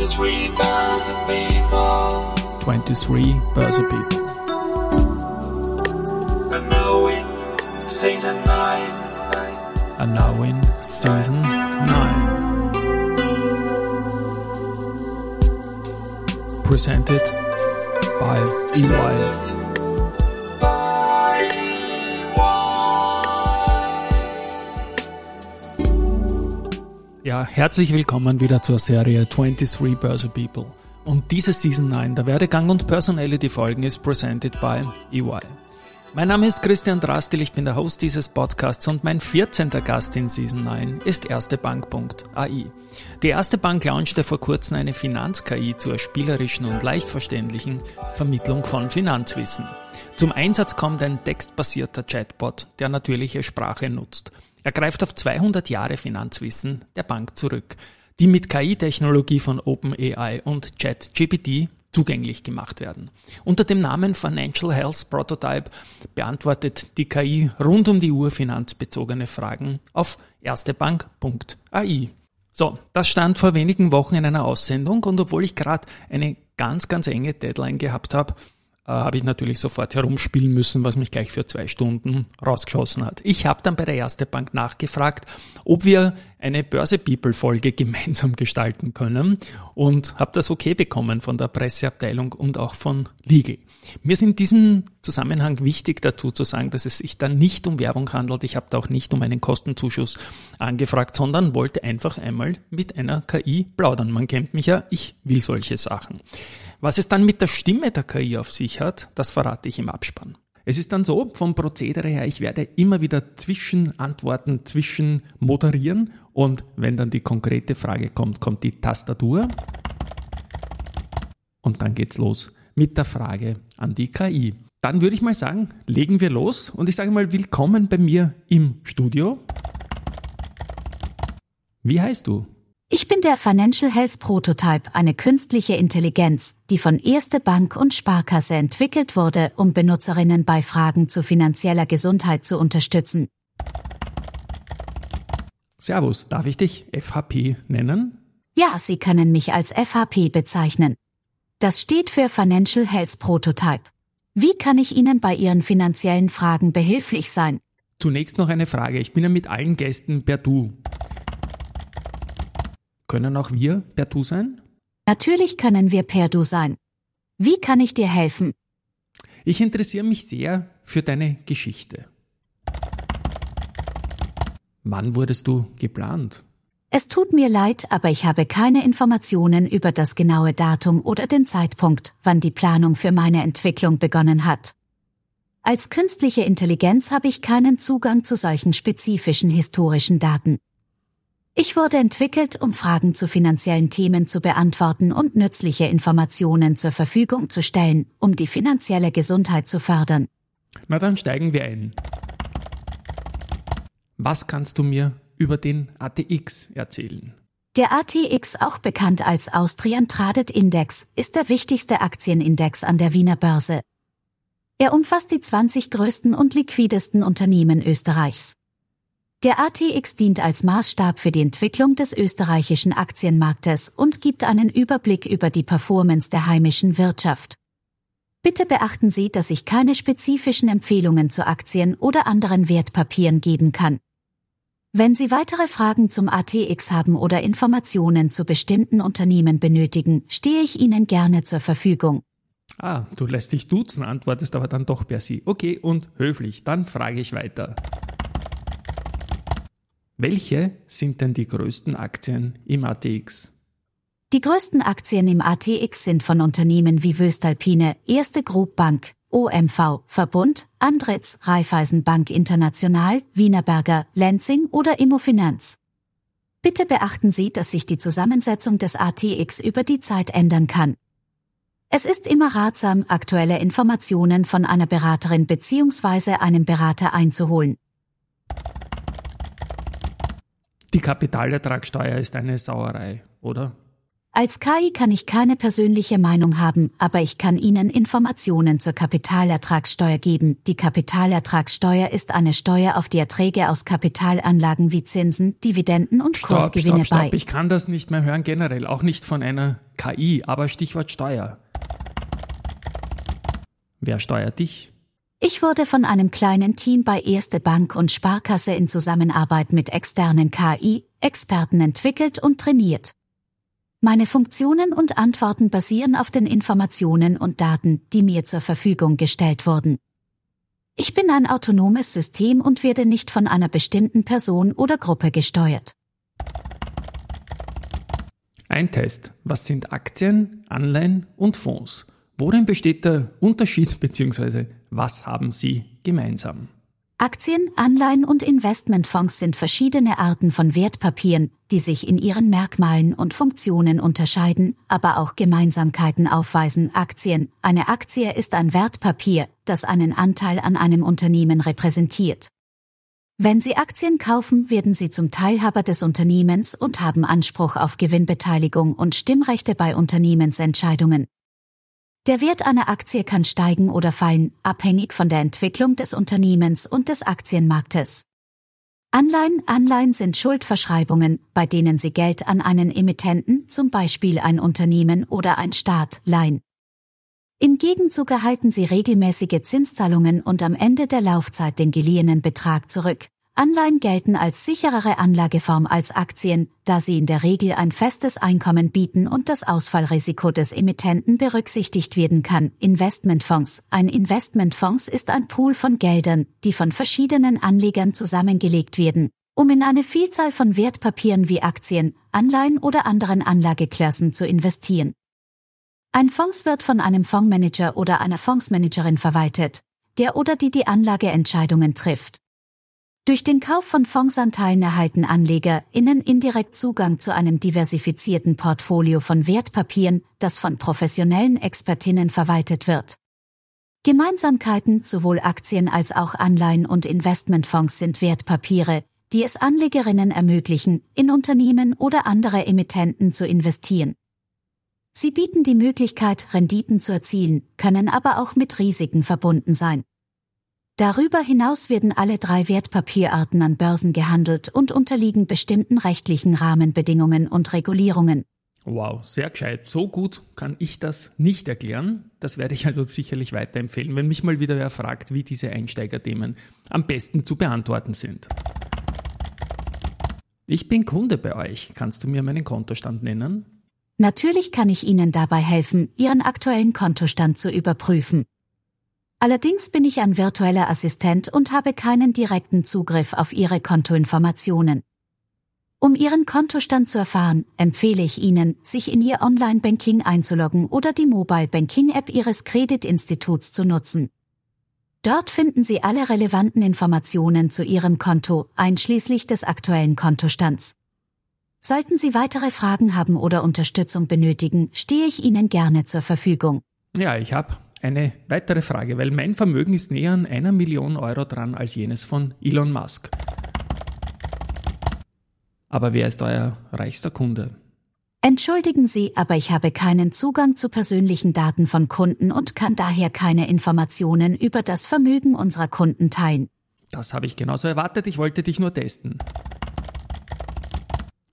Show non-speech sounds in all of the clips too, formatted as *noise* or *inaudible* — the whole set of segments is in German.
23 Börse People. 23 Börse People. And now in season 9. And now in season 9. Presented by EY. Ja, herzlich willkommen wieder zur Serie 23 Börse People. Und diese Season 9 der Werdegang und Personality Folgen ist presented by EY. Mein Name ist Christian Drastil, ich bin der Host dieses Podcasts und mein 14. Gast in Season 9 ist erstebank.ai. Die erste Bank launchte vor kurzem eine Finanz-KI zur spielerischen und leicht verständlichen Vermittlung von Finanzwissen. Zum Einsatz kommt ein textbasierter Chatbot, der natürliche Sprache nutzt. Er greift auf 200 Jahre Finanzwissen der Bank zurück, die mit KI-Technologie von OpenAI und ChatGPT zugänglich gemacht werden. Unter dem Namen Financial Health Prototype beantwortet die KI rund um die Uhr finanzbezogene Fragen auf erstebank.ai. So, das stand vor wenigen Wochen in einer Aussendung und obwohl ich gerade eine ganz, ganz enge Deadline gehabt habe, habe ich natürlich sofort herumspielen müssen, was mich gleich für zwei Stunden rausgeschossen hat. Ich habe dann bei der Erste Bank nachgefragt, ob wir eine Börse People Folge *laughs* gemeinsam gestalten können und habe das okay bekommen von der Presseabteilung und auch von Legal. Mir ist in diesem Zusammenhang wichtig dazu zu sagen, dass es sich da nicht um Werbung handelt. Ich habe da auch nicht um einen Kostenzuschuss angefragt, sondern wollte einfach einmal mit einer KI plaudern. Man kennt mich ja, ich will solche Sachen. Was es dann mit der Stimme der KI auf sich hat, das verrate ich im Abspann. Es ist dann so, vom Prozedere her, ich werde immer wieder zwischen Antworten, zwischen moderieren und wenn dann die konkrete Frage kommt, kommt die Tastatur und dann geht's los mit der Frage an die KI. Dann würde ich mal sagen, legen wir los und ich sage mal willkommen bei mir im Studio. Wie heißt du? Ich bin der Financial Health Prototype, eine künstliche Intelligenz, die von Erste Bank und Sparkasse entwickelt wurde, um Benutzerinnen bei Fragen zu finanzieller Gesundheit zu unterstützen. Servus, darf ich dich FHP nennen? Ja, Sie können mich als FHP bezeichnen. Das steht für Financial Health Prototype. Wie kann ich Ihnen bei Ihren finanziellen Fragen behilflich sein? Zunächst noch eine Frage. Ich bin ja mit allen Gästen per Du. Können auch wir per Du sein? Natürlich können wir per Du sein. Wie kann ich dir helfen? Ich interessiere mich sehr für deine Geschichte. Wann wurdest du geplant? Es tut mir leid, aber ich habe keine Informationen über das genaue Datum oder den Zeitpunkt, wann die Planung für meine Entwicklung begonnen hat. Als künstliche Intelligenz habe ich keinen Zugang zu solchen spezifischen historischen Daten. Ich wurde entwickelt, um Fragen zu finanziellen Themen zu beantworten und nützliche Informationen zur Verfügung zu stellen, um die finanzielle Gesundheit zu fördern. Na dann steigen wir ein. Was kannst du mir über den ATX erzählen? Der ATX, auch bekannt als Austrian Tradet Index, ist der wichtigste Aktienindex an der Wiener Börse. Er umfasst die 20 größten und liquidesten Unternehmen Österreichs. Der ATX dient als Maßstab für die Entwicklung des österreichischen Aktienmarktes und gibt einen Überblick über die Performance der heimischen Wirtschaft. Bitte beachten Sie, dass ich keine spezifischen Empfehlungen zu Aktien oder anderen Wertpapieren geben kann. Wenn Sie weitere Fragen zum ATX haben oder Informationen zu bestimmten Unternehmen benötigen, stehe ich Ihnen gerne zur Verfügung. Ah, du lässt dich duzen, antwortest aber dann doch per Sie. Okay, und höflich. Dann frage ich weiter. Welche sind denn die größten Aktien im ATX? Die größten Aktien im ATX sind von Unternehmen wie Wöstalpine, Erste Group Bank, OMV, Verbund, Andritz, Raiffeisenbank International, Wienerberger, Lenzing oder Immofinanz. Bitte beachten Sie, dass sich die Zusammensetzung des ATX über die Zeit ändern kann. Es ist immer ratsam, aktuelle Informationen von einer Beraterin bzw. einem Berater einzuholen. Die Kapitalertragssteuer ist eine Sauerei, oder? Als KI kann ich keine persönliche Meinung haben, aber ich kann Ihnen Informationen zur Kapitalertragssteuer geben. Die Kapitalertragssteuer ist eine Steuer auf die Erträge aus Kapitalanlagen wie Zinsen, Dividenden und Stopp, Kursgewinne stopp, stopp. bei. Ich kann das nicht mehr hören generell, auch nicht von einer KI, aber Stichwort Steuer. Wer steuert dich? Ich wurde von einem kleinen Team bei Erste Bank und Sparkasse in Zusammenarbeit mit externen KI-Experten entwickelt und trainiert. Meine Funktionen und Antworten basieren auf den Informationen und Daten, die mir zur Verfügung gestellt wurden. Ich bin ein autonomes System und werde nicht von einer bestimmten Person oder Gruppe gesteuert. Ein Test. Was sind Aktien, Anleihen und Fonds? Worin besteht der Unterschied bzw. was haben sie gemeinsam? Aktien, Anleihen und Investmentfonds sind verschiedene Arten von Wertpapieren, die sich in ihren Merkmalen und Funktionen unterscheiden, aber auch Gemeinsamkeiten aufweisen. Aktien. Eine Aktie ist ein Wertpapier, das einen Anteil an einem Unternehmen repräsentiert. Wenn Sie Aktien kaufen, werden Sie zum Teilhaber des Unternehmens und haben Anspruch auf Gewinnbeteiligung und Stimmrechte bei Unternehmensentscheidungen. Der Wert einer Aktie kann steigen oder fallen, abhängig von der Entwicklung des Unternehmens und des Aktienmarktes. Anleihen Anleihen sind Schuldverschreibungen, bei denen Sie Geld an einen Emittenten, zum Beispiel ein Unternehmen oder ein Staat, leihen. Im Gegenzug erhalten Sie regelmäßige Zinszahlungen und am Ende der Laufzeit den geliehenen Betrag zurück. Anleihen gelten als sicherere Anlageform als Aktien, da sie in der Regel ein festes Einkommen bieten und das Ausfallrisiko des Emittenten berücksichtigt werden kann. Investmentfonds. Ein Investmentfonds ist ein Pool von Geldern, die von verschiedenen Anlegern zusammengelegt werden, um in eine Vielzahl von Wertpapieren wie Aktien, Anleihen oder anderen Anlageklassen zu investieren. Ein Fonds wird von einem Fondsmanager oder einer Fondsmanagerin verwaltet, der oder die die Anlageentscheidungen trifft. Durch den Kauf von Fondsanteilen erhalten AnlegerInnen indirekt Zugang zu einem diversifizierten Portfolio von Wertpapieren, das von professionellen Expertinnen verwaltet wird. Gemeinsamkeiten sowohl Aktien als auch Anleihen und Investmentfonds sind Wertpapiere, die es Anlegerinnen ermöglichen, in Unternehmen oder andere Emittenten zu investieren. Sie bieten die Möglichkeit, Renditen zu erzielen, können aber auch mit Risiken verbunden sein. Darüber hinaus werden alle drei Wertpapierarten an Börsen gehandelt und unterliegen bestimmten rechtlichen Rahmenbedingungen und Regulierungen. Wow, sehr gescheit. So gut kann ich das nicht erklären. Das werde ich also sicherlich weiterempfehlen, wenn mich mal wieder wer fragt, wie diese Einsteigerthemen am besten zu beantworten sind. Ich bin Kunde bei euch. Kannst du mir meinen Kontostand nennen? Natürlich kann ich Ihnen dabei helfen, Ihren aktuellen Kontostand zu überprüfen. Allerdings bin ich ein virtueller Assistent und habe keinen direkten Zugriff auf Ihre Kontoinformationen. Um Ihren Kontostand zu erfahren, empfehle ich Ihnen, sich in Ihr Online-Banking einzuloggen oder die Mobile Banking-App Ihres Kreditinstituts zu nutzen. Dort finden Sie alle relevanten Informationen zu Ihrem Konto, einschließlich des aktuellen Kontostands. Sollten Sie weitere Fragen haben oder Unterstützung benötigen, stehe ich Ihnen gerne zur Verfügung. Ja, ich habe eine weitere Frage, weil mein Vermögen ist näher an einer Million Euro dran als jenes von Elon Musk. Aber wer ist euer reichster Kunde? Entschuldigen Sie, aber ich habe keinen Zugang zu persönlichen Daten von Kunden und kann daher keine Informationen über das Vermögen unserer Kunden teilen. Das habe ich genauso erwartet, ich wollte dich nur testen.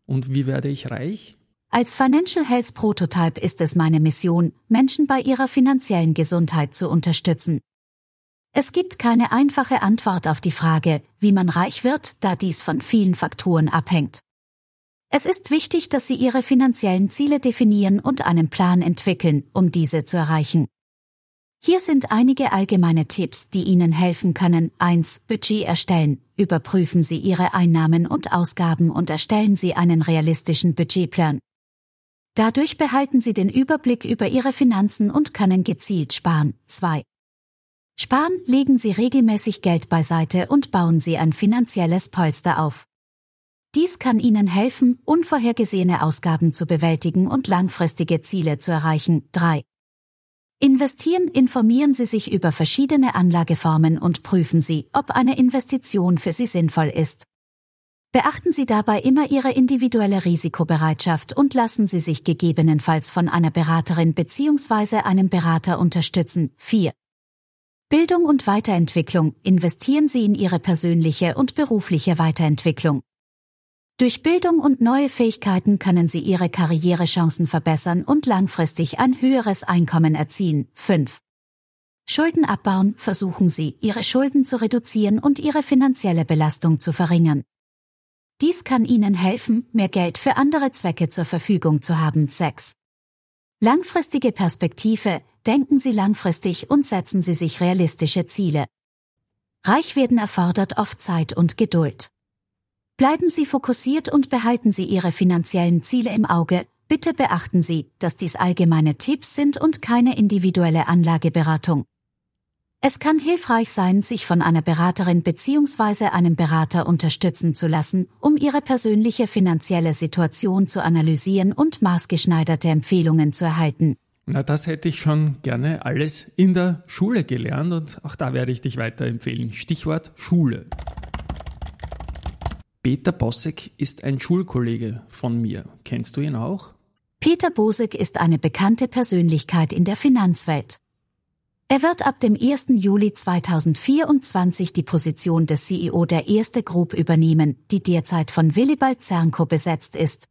Und wie werde ich reich? Als Financial Health Prototype ist es meine Mission, Menschen bei ihrer finanziellen Gesundheit zu unterstützen. Es gibt keine einfache Antwort auf die Frage, wie man reich wird, da dies von vielen Faktoren abhängt. Es ist wichtig, dass Sie Ihre finanziellen Ziele definieren und einen Plan entwickeln, um diese zu erreichen. Hier sind einige allgemeine Tipps, die Ihnen helfen können. 1. Budget erstellen. Überprüfen Sie Ihre Einnahmen und Ausgaben und erstellen Sie einen realistischen Budgetplan. Dadurch behalten Sie den Überblick über Ihre Finanzen und können gezielt sparen. 2. Sparen, legen Sie regelmäßig Geld beiseite und bauen Sie ein finanzielles Polster auf. Dies kann Ihnen helfen, unvorhergesehene Ausgaben zu bewältigen und langfristige Ziele zu erreichen. 3. Investieren, informieren Sie sich über verschiedene Anlageformen und prüfen Sie, ob eine Investition für Sie sinnvoll ist. Beachten Sie dabei immer Ihre individuelle Risikobereitschaft und lassen Sie sich gegebenenfalls von einer Beraterin bzw. einem Berater unterstützen. 4. Bildung und Weiterentwicklung. Investieren Sie in Ihre persönliche und berufliche Weiterentwicklung. Durch Bildung und neue Fähigkeiten können Sie Ihre Karrierechancen verbessern und langfristig ein höheres Einkommen erzielen. 5. Schulden abbauen. Versuchen Sie, Ihre Schulden zu reduzieren und Ihre finanzielle Belastung zu verringern. Dies kann Ihnen helfen, mehr Geld für andere Zwecke zur Verfügung zu haben. 6. Langfristige Perspektive. Denken Sie langfristig und setzen Sie sich realistische Ziele. Reich werden erfordert oft Zeit und Geduld. Bleiben Sie fokussiert und behalten Sie Ihre finanziellen Ziele im Auge. Bitte beachten Sie, dass dies allgemeine Tipps sind und keine individuelle Anlageberatung. Es kann hilfreich sein, sich von einer Beraterin bzw. einem Berater unterstützen zu lassen, um ihre persönliche finanzielle Situation zu analysieren und maßgeschneiderte Empfehlungen zu erhalten. Na, das hätte ich schon gerne alles in der Schule gelernt und auch da werde ich dich weiterempfehlen. Stichwort Schule. Peter Bossek ist ein Schulkollege von mir. Kennst du ihn auch? Peter Bosek ist eine bekannte Persönlichkeit in der Finanzwelt. Er wird ab dem 1. Juli 2024 die Position des CEO der Erste Group übernehmen, die derzeit von Willibald Zernko besetzt ist.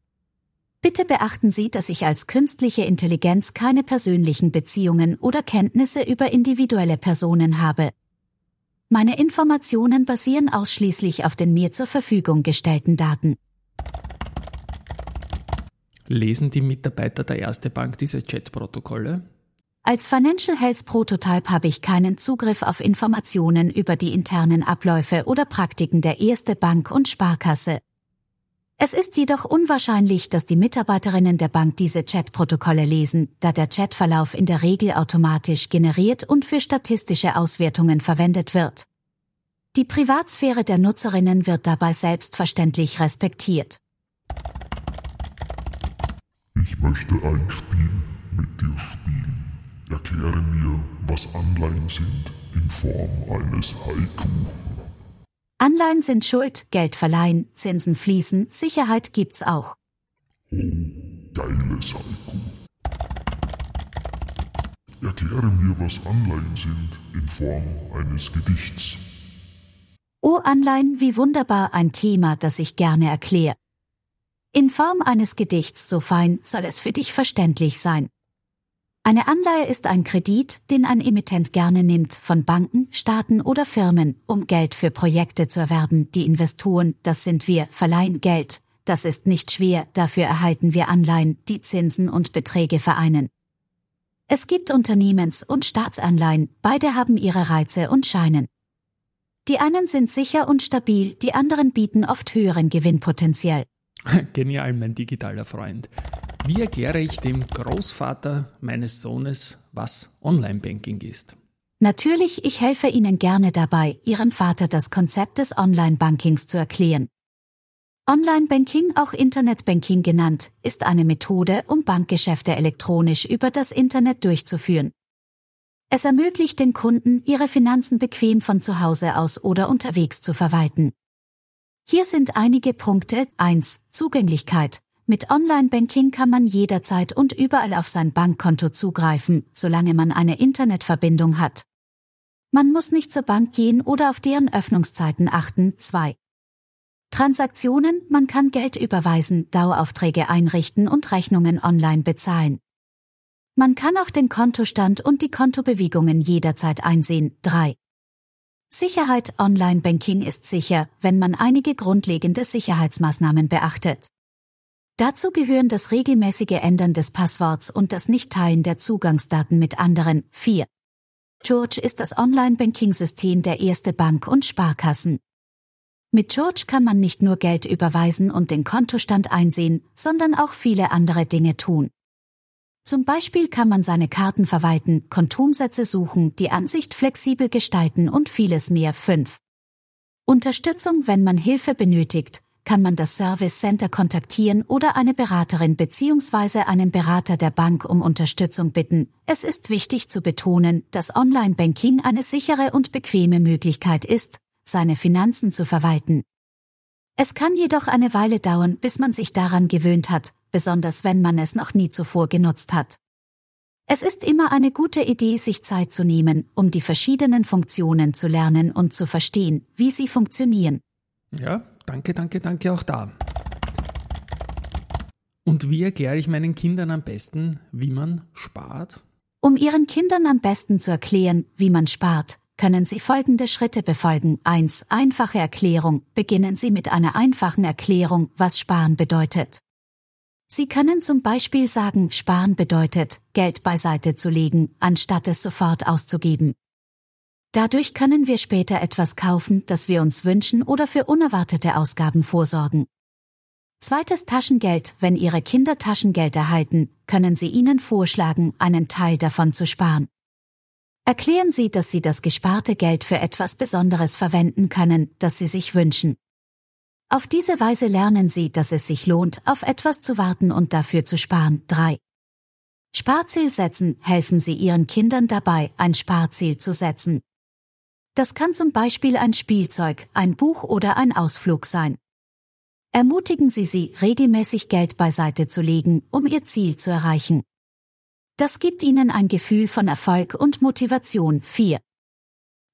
Bitte beachten Sie, dass ich als künstliche Intelligenz keine persönlichen Beziehungen oder Kenntnisse über individuelle Personen habe. Meine Informationen basieren ausschließlich auf den mir zur Verfügung gestellten Daten. Lesen die Mitarbeiter der Erste Bank diese Chatprotokolle? Als Financial Health Prototype habe ich keinen Zugriff auf Informationen über die internen Abläufe oder Praktiken der Erste Bank und Sparkasse. Es ist jedoch unwahrscheinlich, dass die Mitarbeiterinnen der Bank diese Chatprotokolle lesen, da der Chatverlauf in der Regel automatisch generiert und für statistische Auswertungen verwendet wird. Die Privatsphäre der Nutzerinnen wird dabei selbstverständlich respektiert. Ich möchte ein Spiel mit dir spielen. Erkläre mir, was Anleihen sind in Form eines Haiku. Anleihen sind Schuld, Geld verleihen, Zinsen fließen, Sicherheit gibt's auch. Oh, geiles Haiku. Erkläre mir, was Anleihen sind in Form eines Gedichts. Oh Anleihen, wie wunderbar ein Thema, das ich gerne erkläre. In Form eines Gedichts so fein soll es für dich verständlich sein. Eine Anleihe ist ein Kredit, den ein Emittent gerne nimmt von Banken, Staaten oder Firmen, um Geld für Projekte zu erwerben. Die Investoren, das sind wir, verleihen Geld. Das ist nicht schwer, dafür erhalten wir Anleihen, die Zinsen und Beträge vereinen. Es gibt Unternehmens- und Staatsanleihen, beide haben ihre Reize und scheinen. Die einen sind sicher und stabil, die anderen bieten oft höheren Gewinnpotenzial. *laughs* Genial, mein digitaler Freund. Wie erkläre ich dem Großvater meines Sohnes, was Online-Banking ist? Natürlich, ich helfe Ihnen gerne dabei, Ihrem Vater das Konzept des Online-Bankings zu erklären. Online-Banking, auch Internet-Banking genannt, ist eine Methode, um Bankgeschäfte elektronisch über das Internet durchzuführen. Es ermöglicht den Kunden, ihre Finanzen bequem von zu Hause aus oder unterwegs zu verwalten. Hier sind einige Punkte. 1. Zugänglichkeit. Mit Online-Banking kann man jederzeit und überall auf sein Bankkonto zugreifen, solange man eine Internetverbindung hat. Man muss nicht zur Bank gehen oder auf deren Öffnungszeiten achten. 2. Transaktionen, man kann Geld überweisen, Daueraufträge einrichten und Rechnungen online bezahlen. Man kann auch den Kontostand und die Kontobewegungen jederzeit einsehen. 3. Sicherheit Online-Banking ist sicher, wenn man einige grundlegende Sicherheitsmaßnahmen beachtet. Dazu gehören das regelmäßige Ändern des Passworts und das Nichtteilen der Zugangsdaten mit anderen. 4. George ist das Online-Banking-System der erste Bank und Sparkassen. Mit George kann man nicht nur Geld überweisen und den Kontostand einsehen, sondern auch viele andere Dinge tun. Zum Beispiel kann man seine Karten verwalten, Kontumsätze suchen, die Ansicht flexibel gestalten und vieles mehr. 5. Unterstützung, wenn man Hilfe benötigt, kann man das Service Center kontaktieren oder eine Beraterin bzw. einen Berater der Bank um Unterstützung bitten. Es ist wichtig zu betonen, dass Online-Banking eine sichere und bequeme Möglichkeit ist, seine Finanzen zu verwalten. Es kann jedoch eine Weile dauern, bis man sich daran gewöhnt hat, besonders wenn man es noch nie zuvor genutzt hat. Es ist immer eine gute Idee, sich Zeit zu nehmen, um die verschiedenen Funktionen zu lernen und zu verstehen, wie sie funktionieren. Ja, danke, danke, danke auch da. Und wie erkläre ich meinen Kindern am besten, wie man spart? Um Ihren Kindern am besten zu erklären, wie man spart, können Sie folgende Schritte befolgen. 1. Einfache Erklärung. Beginnen Sie mit einer einfachen Erklärung, was Sparen bedeutet. Sie können zum Beispiel sagen, Sparen bedeutet, Geld beiseite zu legen, anstatt es sofort auszugeben. Dadurch können wir später etwas kaufen, das wir uns wünschen oder für unerwartete Ausgaben vorsorgen. Zweites Taschengeld. Wenn Ihre Kinder Taschengeld erhalten, können Sie ihnen vorschlagen, einen Teil davon zu sparen. Erklären Sie, dass Sie das gesparte Geld für etwas Besonderes verwenden können, das Sie sich wünschen. Auf diese Weise lernen Sie, dass es sich lohnt, auf etwas zu warten und dafür zu sparen. 3. Sparziel setzen helfen Sie Ihren Kindern dabei, ein Sparziel zu setzen. Das kann zum Beispiel ein Spielzeug, ein Buch oder ein Ausflug sein. Ermutigen Sie sie, regelmäßig Geld beiseite zu legen, um ihr Ziel zu erreichen. Das gibt ihnen ein Gefühl von Erfolg und Motivation. 4.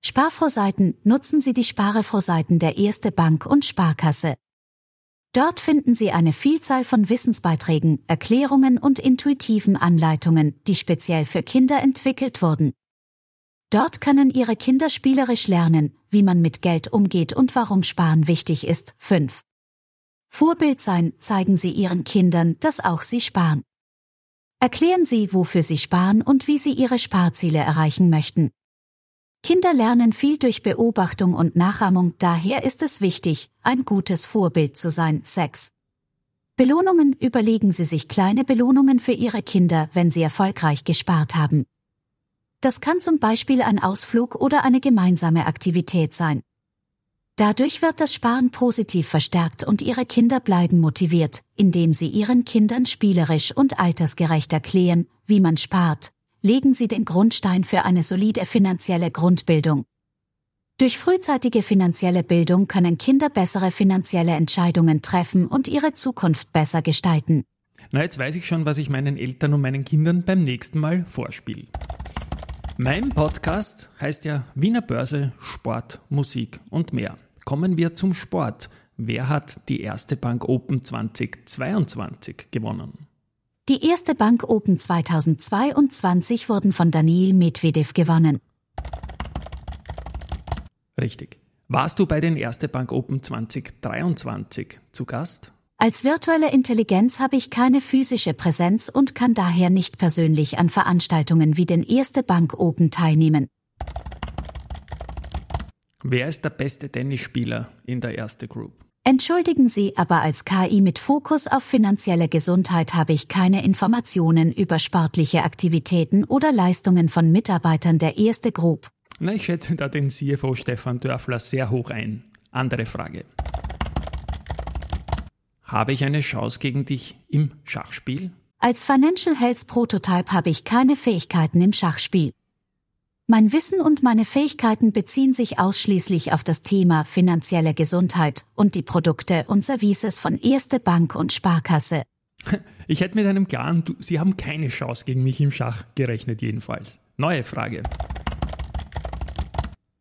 Sparvorseiten nutzen Sie die Sparervorseiten der Erste Bank und Sparkasse. Dort finden Sie eine Vielzahl von Wissensbeiträgen, Erklärungen und intuitiven Anleitungen, die speziell für Kinder entwickelt wurden. Dort können Ihre Kinder spielerisch lernen, wie man mit Geld umgeht und warum Sparen wichtig ist. 5. Vorbild sein, zeigen Sie Ihren Kindern, dass auch Sie sparen. Erklären Sie, wofür Sie sparen und wie Sie Ihre Sparziele erreichen möchten. Kinder lernen viel durch Beobachtung und Nachahmung, daher ist es wichtig, ein gutes Vorbild zu sein. 6. Belohnungen überlegen Sie sich kleine Belohnungen für Ihre Kinder, wenn sie erfolgreich gespart haben. Das kann zum Beispiel ein Ausflug oder eine gemeinsame Aktivität sein. Dadurch wird das Sparen positiv verstärkt und ihre Kinder bleiben motiviert, indem sie ihren Kindern spielerisch und altersgerecht erklären, wie man spart, legen sie den Grundstein für eine solide finanzielle Grundbildung. Durch frühzeitige finanzielle Bildung können Kinder bessere finanzielle Entscheidungen treffen und ihre Zukunft besser gestalten. Na, jetzt weiß ich schon, was ich meinen Eltern und meinen Kindern beim nächsten Mal vorspiele. Mein Podcast heißt ja Wiener Börse, Sport, Musik und mehr. Kommen wir zum Sport. Wer hat die erste Bank Open 2022 gewonnen? Die erste Bank Open 2022 wurden von Daniil Medvedev gewonnen. Richtig. Warst du bei den Erste Bank Open 2023 zu Gast? Als virtuelle Intelligenz habe ich keine physische Präsenz und kann daher nicht persönlich an Veranstaltungen wie den Erste Bank Open teilnehmen. Wer ist der beste Tennisspieler in der Erste Group? Entschuldigen Sie, aber als KI mit Fokus auf finanzielle Gesundheit habe ich keine Informationen über sportliche Aktivitäten oder Leistungen von Mitarbeitern der Erste Group. Na, ich schätze da den CFO Stefan Dörfler sehr hoch ein. Andere Frage. Habe ich eine Chance gegen dich im Schachspiel? Als Financial Health Prototype habe ich keine Fähigkeiten im Schachspiel. Mein Wissen und meine Fähigkeiten beziehen sich ausschließlich auf das Thema finanzielle Gesundheit und die Produkte und Services von Erste Bank und Sparkasse. *laughs* Ich hätte mit einem klaren, du, Sie haben keine Chance gegen mich im Schach gerechnet jedenfalls. Neue Frage.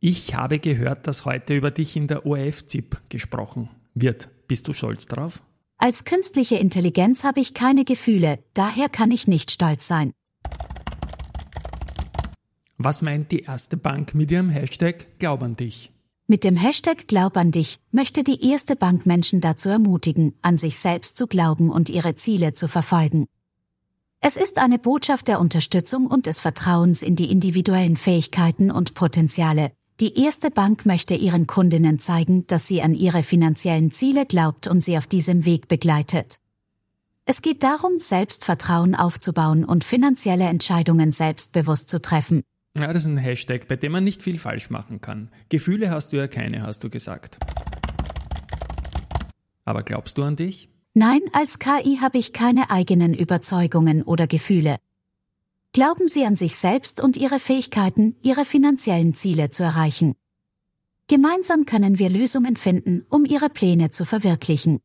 Ich habe gehört, dass heute über dich in der ORF-ZIP gesprochen wird. Bist du stolz drauf? Als künstliche Intelligenz habe ich keine Gefühle, daher kann ich nicht stolz sein. Was meint die erste Bank mit ihrem Hashtag Glaub an dich? Mit dem Hashtag Glaub an dich möchte die erste Bank Menschen dazu ermutigen, an sich selbst zu glauben und ihre Ziele zu verfolgen. Es ist eine Botschaft der Unterstützung und des Vertrauens in die individuellen Fähigkeiten und Potenziale, die erste Bank möchte ihren Kundinnen zeigen, dass sie an ihre finanziellen Ziele glaubt und sie auf diesem Weg begleitet. Es geht darum, Selbstvertrauen aufzubauen und finanzielle Entscheidungen selbstbewusst zu treffen. Ja, das ist ein Hashtag, bei dem man nicht viel falsch machen kann. Gefühle hast du ja keine, hast du gesagt. Aber glaubst du an dich? Nein, als KI habe ich keine eigenen Überzeugungen oder Gefühle. Glauben Sie an sich selbst und Ihre Fähigkeiten, Ihre finanziellen Ziele zu erreichen. Gemeinsam können wir Lösungen finden, um Ihre Pläne zu verwirklichen.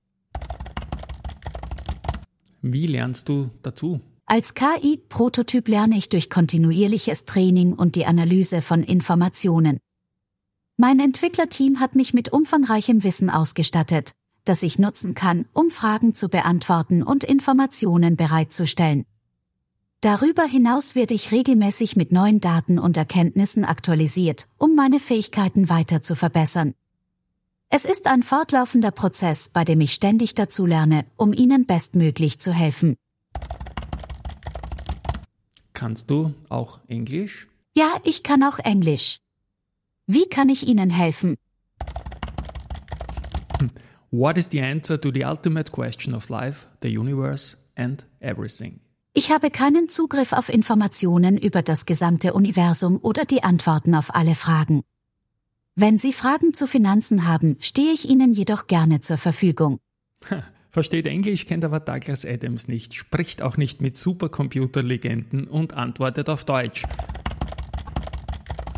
Wie lernst du dazu? Als KI-Prototyp lerne ich durch kontinuierliches Training und die Analyse von Informationen. Mein Entwicklerteam hat mich mit umfangreichem Wissen ausgestattet, das ich nutzen kann, um Fragen zu beantworten und Informationen bereitzustellen. Darüber hinaus werde ich regelmäßig mit neuen Daten und Erkenntnissen aktualisiert, um meine Fähigkeiten weiter zu verbessern. Es ist ein fortlaufender Prozess, bei dem ich ständig dazu lerne, um Ihnen bestmöglich zu helfen. Kannst du auch Englisch? Ja, ich kann auch Englisch. Wie kann ich Ihnen helfen? What is the answer to the ultimate question of life, the universe and everything? Ich habe keinen Zugriff auf Informationen über das gesamte Universum oder die Antworten auf alle Fragen. Wenn Sie Fragen zu Finanzen haben, stehe ich Ihnen jedoch gerne zur Verfügung. Versteht Englisch, kennt aber Douglas Adams nicht, spricht auch nicht mit Supercomputerlegenden und antwortet auf Deutsch.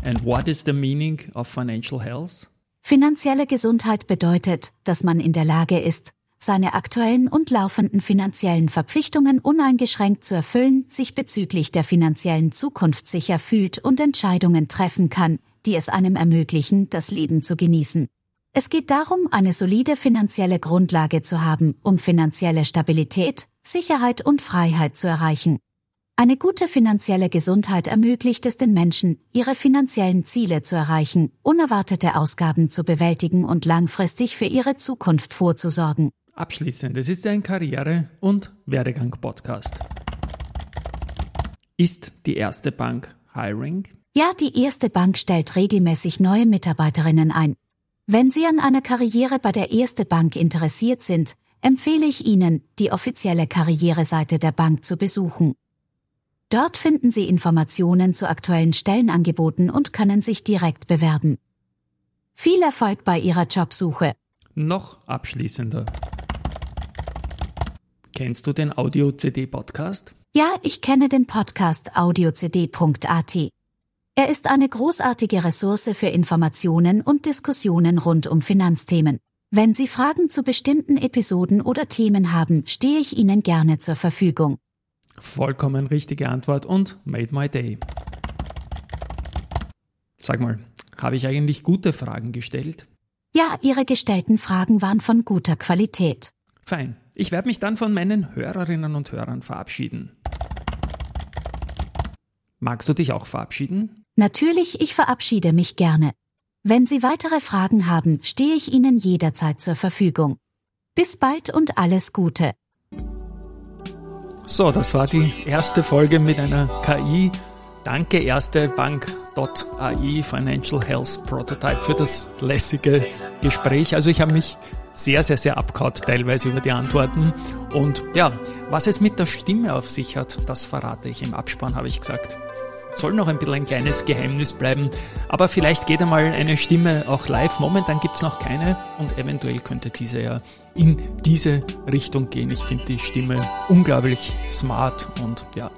And what is the meaning of financial health? Finanzielle Gesundheit bedeutet, dass man in der Lage ist, seine aktuellen und laufenden finanziellen Verpflichtungen uneingeschränkt zu erfüllen, sich bezüglich der finanziellen Zukunft sicher fühlt und Entscheidungen treffen kann, die es einem ermöglichen, das Leben zu genießen. Es geht darum, eine solide finanzielle Grundlage zu haben, um finanzielle Stabilität, Sicherheit und Freiheit zu erreichen. Eine gute finanzielle Gesundheit ermöglicht es den Menschen, ihre finanziellen Ziele zu erreichen, unerwartete Ausgaben zu bewältigen und langfristig für ihre Zukunft vorzusorgen. Abschließend, es ist ein Karriere- und Werdegang-Podcast. Ist die erste Bank Hiring? Ja, die erste Bank stellt regelmäßig neue Mitarbeiterinnen ein. Wenn Sie an einer Karriere bei der erste Bank interessiert sind, empfehle ich Ihnen, die offizielle Karriereseite der Bank zu besuchen. Dort finden Sie Informationen zu aktuellen Stellenangeboten und können sich direkt bewerben. Viel Erfolg bei Ihrer Jobsuche. Noch abschließender. Kennst du den Audio-CD-Podcast? Ja, ich kenne den Podcast audiocd.at. Er ist eine großartige Ressource für Informationen und Diskussionen rund um Finanzthemen. Wenn Sie Fragen zu bestimmten Episoden oder Themen haben, stehe ich Ihnen gerne zur Verfügung. Vollkommen richtige Antwort und made my day. Sag mal, habe ich eigentlich gute Fragen gestellt? Ja, Ihre gestellten Fragen waren von guter Qualität. Fein. Ich werde mich dann von meinen Hörerinnen und Hörern verabschieden. Magst du dich auch verabschieden? Natürlich, ich verabschiede mich gerne. Wenn Sie weitere Fragen haben, stehe ich Ihnen jederzeit zur Verfügung. Bis bald und alles Gute. So, das war die erste Folge mit einer KI. Danke, erste Bank.ai Financial Health Prototype für das lässige Gespräch. Also ich habe mich sehr, sehr, sehr abkaut, teilweise über die Antworten. Und ja, was es mit der Stimme auf sich hat, das verrate ich im Abspann, habe ich gesagt. Soll noch ein bisschen ein kleines Geheimnis bleiben, aber vielleicht geht einmal eine Stimme auch live. Momentan gibt's noch keine und eventuell könnte diese ja in diese Richtung gehen. Ich finde die Stimme unglaublich smart und ja.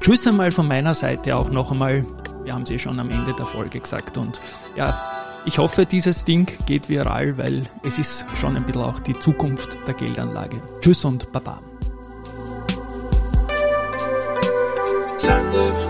Tschüss einmal von meiner Seite auch noch einmal. Wir haben sie schon am Ende der Folge gesagt und ja, ich hoffe, dieses Ding geht viral, weil es ist schon ein bisschen auch die Zukunft der Geldanlage. Tschüss und Baba. It